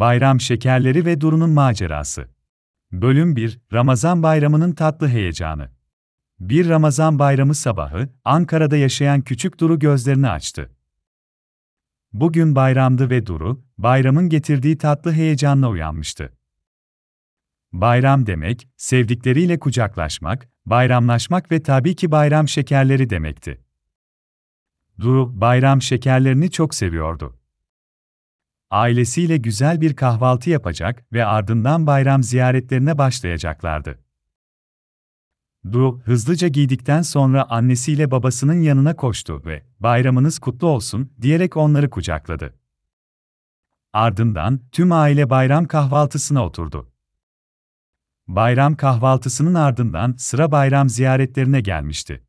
Bayram şekerleri ve Duru'nun macerası. Bölüm 1, Ramazan bayramının tatlı heyecanı. Bir Ramazan bayramı sabahı, Ankara'da yaşayan küçük Duru gözlerini açtı. Bugün bayramdı ve Duru, bayramın getirdiği tatlı heyecanla uyanmıştı. Bayram demek, sevdikleriyle kucaklaşmak, bayramlaşmak ve tabii ki bayram şekerleri demekti. Duru, bayram şekerlerini çok seviyordu. Ailesiyle güzel bir kahvaltı yapacak ve ardından bayram ziyaretlerine başlayacaklardı. Duru, hızlıca giydikten sonra annesiyle babasının yanına koştu ve "Bayramınız kutlu olsun." diyerek onları kucakladı. Ardından tüm aile bayram kahvaltısına oturdu. Bayram kahvaltısının ardından sıra bayram ziyaretlerine gelmişti.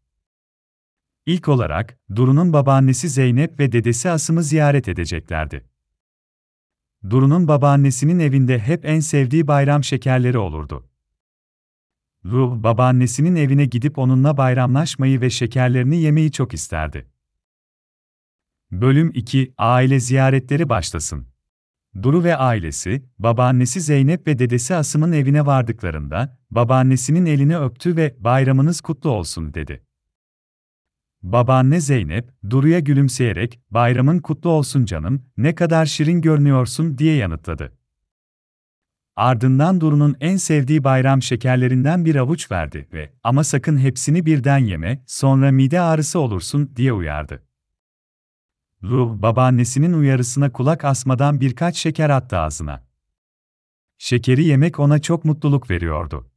İlk olarak Duru'nun babaannesi Zeynep ve dedesi Asım'ı ziyaret edeceklerdi. Duru'nun babaannesinin evinde hep en sevdiği bayram şekerleri olurdu. Duru, babaannesinin evine gidip onunla bayramlaşmayı ve şekerlerini yemeyi çok isterdi. Bölüm 2 Aile ziyaretleri başlasın. Duru ve ailesi, babaannesi Zeynep ve dedesi Asım'ın evine vardıklarında, babaannesinin elini öptü ve bayramınız kutlu olsun dedi. Babaanne Zeynep, Duru'ya gülümseyerek, bayramın kutlu olsun canım, ne kadar şirin görünüyorsun diye yanıtladı. Ardından Duru'nun en sevdiği bayram şekerlerinden bir avuç verdi ve ama sakın hepsini birden yeme, sonra mide ağrısı olursun diye uyardı. Duru, babaannesinin uyarısına kulak asmadan birkaç şeker attı ağzına. Şekeri yemek ona çok mutluluk veriyordu.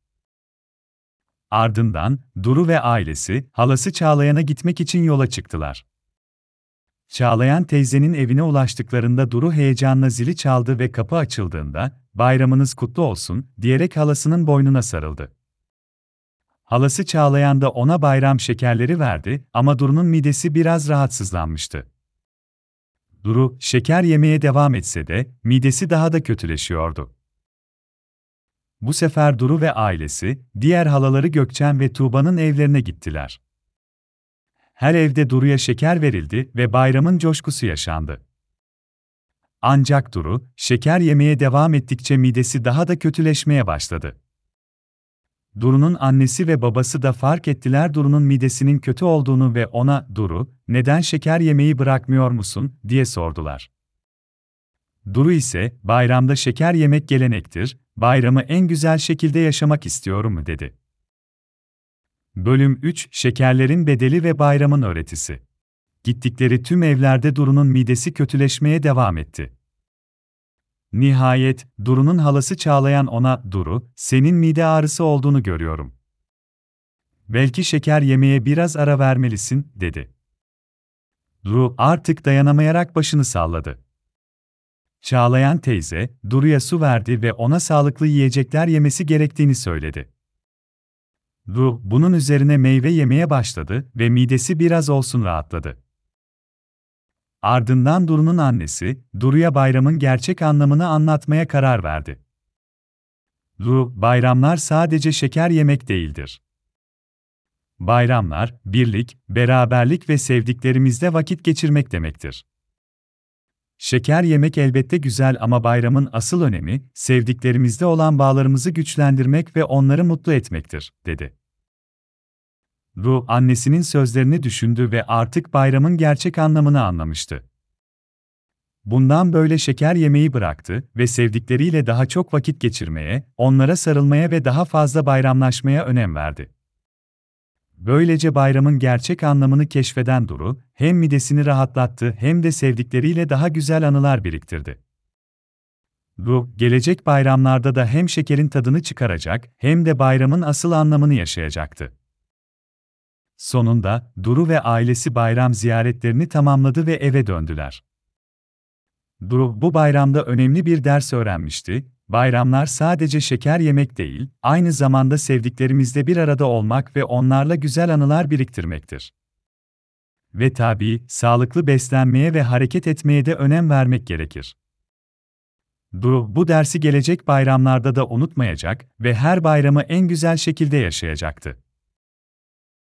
Ardından, Duru ve ailesi, halası Çağlayan'a gitmek için yola çıktılar. Çağlayan teyzenin evine ulaştıklarında Duru heyecanla zili çaldı ve kapı açıldığında, bayramınız kutlu olsun, diyerek halasının boynuna sarıldı. Halası Çağlayan da ona bayram şekerleri verdi ama Duru'nun midesi biraz rahatsızlanmıştı. Duru, şeker yemeye devam etse de, midesi daha da kötüleşiyordu. Bu sefer Duru ve ailesi, diğer halaları Gökçen ve Tuğba'nın evlerine gittiler. Her evde Duru'ya şeker verildi ve bayramın coşkusu yaşandı. Ancak Duru, şeker yemeye devam ettikçe midesi daha da kötüleşmeye başladı. Duru'nun annesi ve babası da fark ettiler Duru'nun midesinin kötü olduğunu ve ona, Duru, neden şeker yemeyi bırakmıyor musun, diye sordular. Duru ise, bayramda şeker yemek gelenektir, bayramı en güzel şekilde yaşamak istiyorum, dedi. Bölüm 3 Şekerlerin bedeli ve bayramın öğretisi. Gittikleri tüm evlerde Duru'nun midesi kötüleşmeye devam etti. Nihayet, Duru'nun halası Çağlayan ona, Duru, senin mide ağrısı olduğunu görüyorum. Belki şeker yemeye biraz ara vermelisin, dedi. Duru artık dayanamayarak başını salladı. Çağlayan teyze, Duru'ya su verdi ve ona sağlıklı yiyecekler yemesi gerektiğini söyledi. Duru, bunun üzerine meyve yemeye başladı ve midesi biraz olsun rahatladı. Ardından Duru'nun annesi, Duru'ya bayramın gerçek anlamını anlatmaya karar verdi. Duru, bayramlar sadece şeker yemek değildir. Bayramlar, birlik, beraberlik ve sevdiklerimizle vakit geçirmek demektir. Şeker yemek elbette güzel ama bayramın asıl önemi, sevdiklerimizde olan bağlarımızı güçlendirmek ve onları mutlu etmektir, dedi. Ru, annesinin sözlerini düşündü ve artık bayramın gerçek anlamını anlamıştı. Bundan böyle şeker yemeyi bıraktı ve sevdikleriyle daha çok vakit geçirmeye, onlara sarılmaya ve daha fazla bayramlaşmaya önem verdi. Böylece bayramın gerçek anlamını keşfeden Duru, hem midesini rahatlattı hem de sevdikleriyle daha güzel anılar biriktirdi. Duru, gelecek bayramlarda da hem şekerin tadını çıkaracak hem de bayramın asıl anlamını yaşayacaktı. Sonunda, Duru ve ailesi bayram ziyaretlerini tamamladı ve eve döndüler. Duru, bu bayramda önemli bir ders öğrenmişti, bayramlar sadece şeker yemek değil, aynı zamanda sevdiklerimizle bir arada olmak ve onlarla güzel anılar biriktirmektir. Ve tabii, sağlıklı beslenmeye ve hareket etmeye de önem vermek gerekir. Duru, bu dersi gelecek bayramlarda da unutmayacak ve her bayramı en güzel şekilde yaşayacaktı.